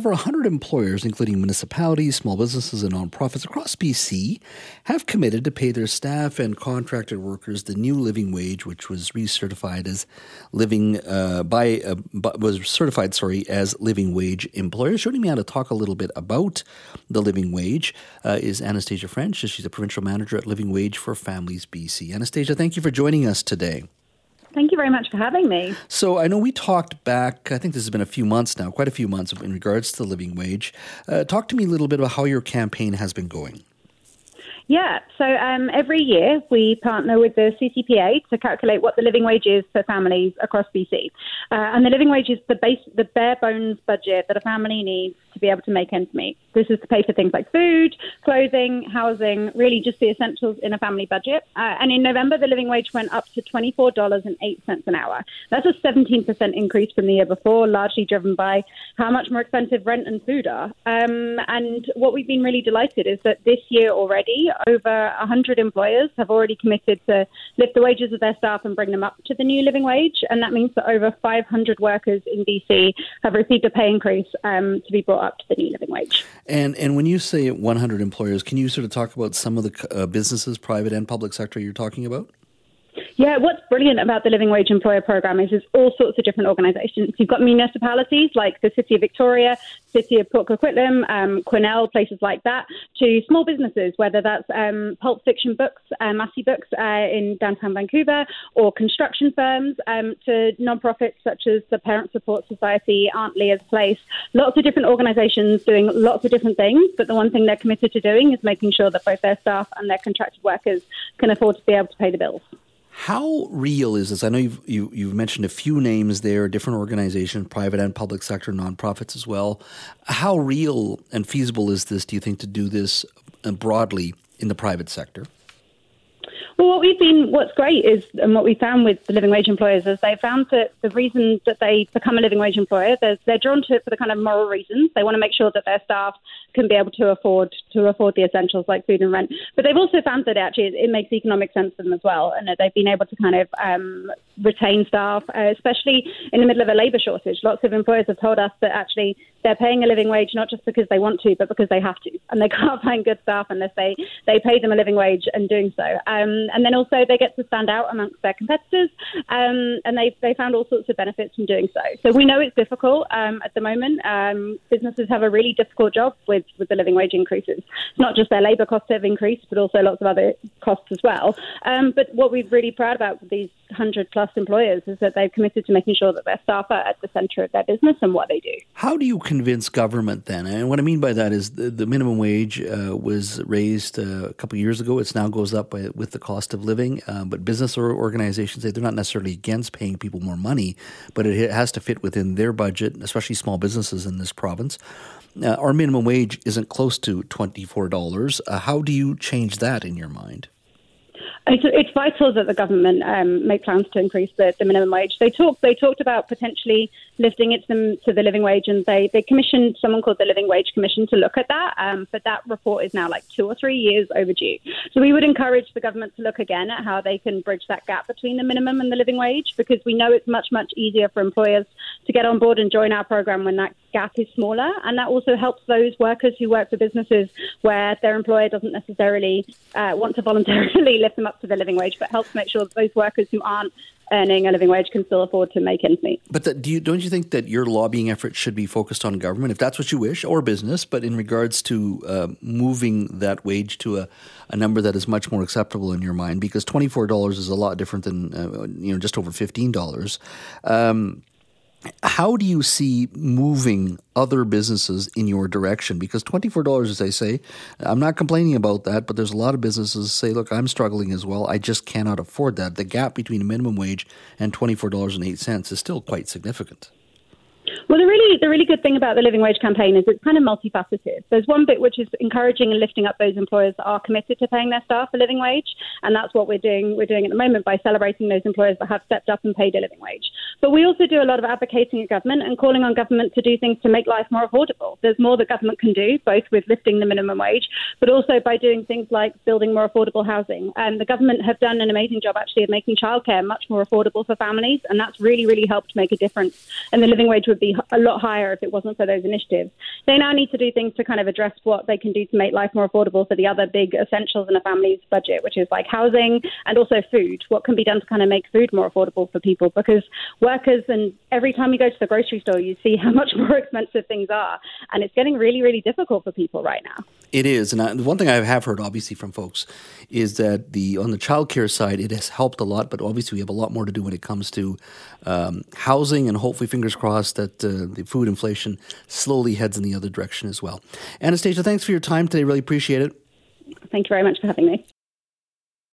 Over 100 employers, including municipalities, small businesses, and nonprofits across BC, have committed to pay their staff and contracted workers the new living wage, which was recertified as living uh, by uh, was certified, sorry, as living wage employers. Joining me on to talk a little bit about the living wage uh, is Anastasia French. She's a provincial manager at Living Wage for Families BC. Anastasia, thank you for joining us today. Thank you very much for having me. So, I know we talked back, I think this has been a few months now, quite a few months in regards to the living wage. Uh, talk to me a little bit about how your campaign has been going. Yeah, so um, every year we partner with the CCPA to calculate what the living wage is for families across BC. Uh, and the living wage is the base, the bare bones budget that a family needs to be able to make ends meet. This is to pay for things like food, clothing, housing, really just the essentials in a family budget. Uh, and in November, the living wage went up to $24.08 an hour. That's a 17% increase from the year before, largely driven by how much more expensive rent and food are. Um, and what we've been really delighted is that this year already, over 100 employers have already committed to lift the wages of their staff and bring them up to the new living wage. And that means that over 500 workers in BC have received a pay increase um, to be brought up to the new living wage. And and when you say 100 employers, can you sort of talk about some of the uh, businesses, private and public sector, you're talking about? Yeah, what's brilliant about the Living Wage Employer Program is there's all sorts of different organisations. You've got municipalities like the City of Victoria, City of Port Coquitlam, um, Quesnel, places like that, to small businesses, whether that's um, pulp fiction books, uh, Massey Books uh, in downtown Vancouver, or construction firms, um, to non-profits such as the Parent Support Society, Aunt Leah's Place. Lots of different organisations doing lots of different things, but the one thing they're committed to doing is making sure that both their staff and their contracted workers can afford to be able to pay the bills. How real is this? I know you've you, have you have mentioned a few names there, different organizations, private and public sector, nonprofits as well. How real and feasible is this? Do you think to do this uh, broadly in the private sector? Well, what we've been, what's great is, and what we found with the living wage employers is they found that the reason that they become a living wage employer, they're, they're drawn to it for the kind of moral reasons. They want to make sure that their staff can be able to afford to afford the essentials like food and rent. But they've also found that actually it, it makes economic sense to them as well, and that they've been able to kind of um, retain staff, uh, especially in the middle of a labour shortage. Lots of employers have told us that actually they're paying a living wage not just because they want to, but because they have to, and they can't find good staff unless they they pay them a living wage and doing so. Um, and then also they get to stand out amongst their competitors, um, and they they found all sorts of benefits from doing so. So we know it's difficult um, at the moment. Um, businesses have a really difficult job with with the living wage increases. It's not just their labour costs have increased, but also lots of other costs as well. Um, but what we're really proud about these 100 plus employers is that they've committed to making sure that their staff are at the centre of their business and what they do. How do you convince government then? And what I mean by that is the, the minimum wage uh, was raised uh, a couple years ago. It now goes up by, with the cost of living. Uh, but business or organizations say they're not necessarily against paying people more money, but it has to fit within their budget, especially small businesses in this province. Uh, our minimum wage isn't close to $24. Uh, how do you change that in your mind? It's, it's vital that the government um, make plans to increase the, the, minimum wage. They talked they talked about potentially lifting it to, them, to the living wage, and they, they commissioned someone called the Living Wage Commission to look at that. Um, but that report is now like two or three years overdue. So we would encourage the government to look again at how they can bridge that gap between the minimum and the living wage, because we know it's much much easier for employers to get on board and join our program when that gap is smaller, and that also helps those workers who work for businesses where their employer doesn't necessarily uh, want to voluntarily lift them up to the living wage, but helps make sure that those workers who aren't earning a living wage can still afford to make ends meet. But the, do you, don't you think that your lobbying efforts should be focused on government, if that's what you wish, or business, but in regards to uh, moving that wage to a, a number that is much more acceptable in your mind? Because $24 is a lot different than, uh, you know, just over $15. Um, how do you see moving other businesses in your direction? Because $24, as I say, I'm not complaining about that, but there's a lot of businesses say, look, I'm struggling as well. I just cannot afford that. The gap between minimum wage and $24.08 is still quite significant. Well, the really the really good thing about the living wage campaign is it's kind of multifaceted. There's one bit which is encouraging and lifting up those employers that are committed to paying their staff a living wage, and that's what we're doing. We're doing at the moment by celebrating those employers that have stepped up and paid a living wage. But we also do a lot of advocating at government and calling on government to do things to make life more affordable. There's more that government can do, both with lifting the minimum wage, but also by doing things like building more affordable housing. And the government have done an amazing job actually of making childcare much more affordable for families, and that's really really helped make a difference. And the living wage would would be a lot higher if it wasn't for those initiatives. They now need to do things to kind of address what they can do to make life more affordable for the other big essentials in a family's budget, which is like housing and also food. What can be done to kind of make food more affordable for people? Because workers and every time you go to the grocery store, you see how much more expensive things are, and it's getting really, really difficult for people right now. It is, and I, the one thing I have heard, obviously, from folks is that the on the childcare side, it has helped a lot, but obviously we have a lot more to do when it comes to um, housing, and hopefully, fingers crossed that uh, the food inflation slowly heads in the other direction as well. Anastasia, thanks for your time today. Really appreciate it. Thank you very much for having me.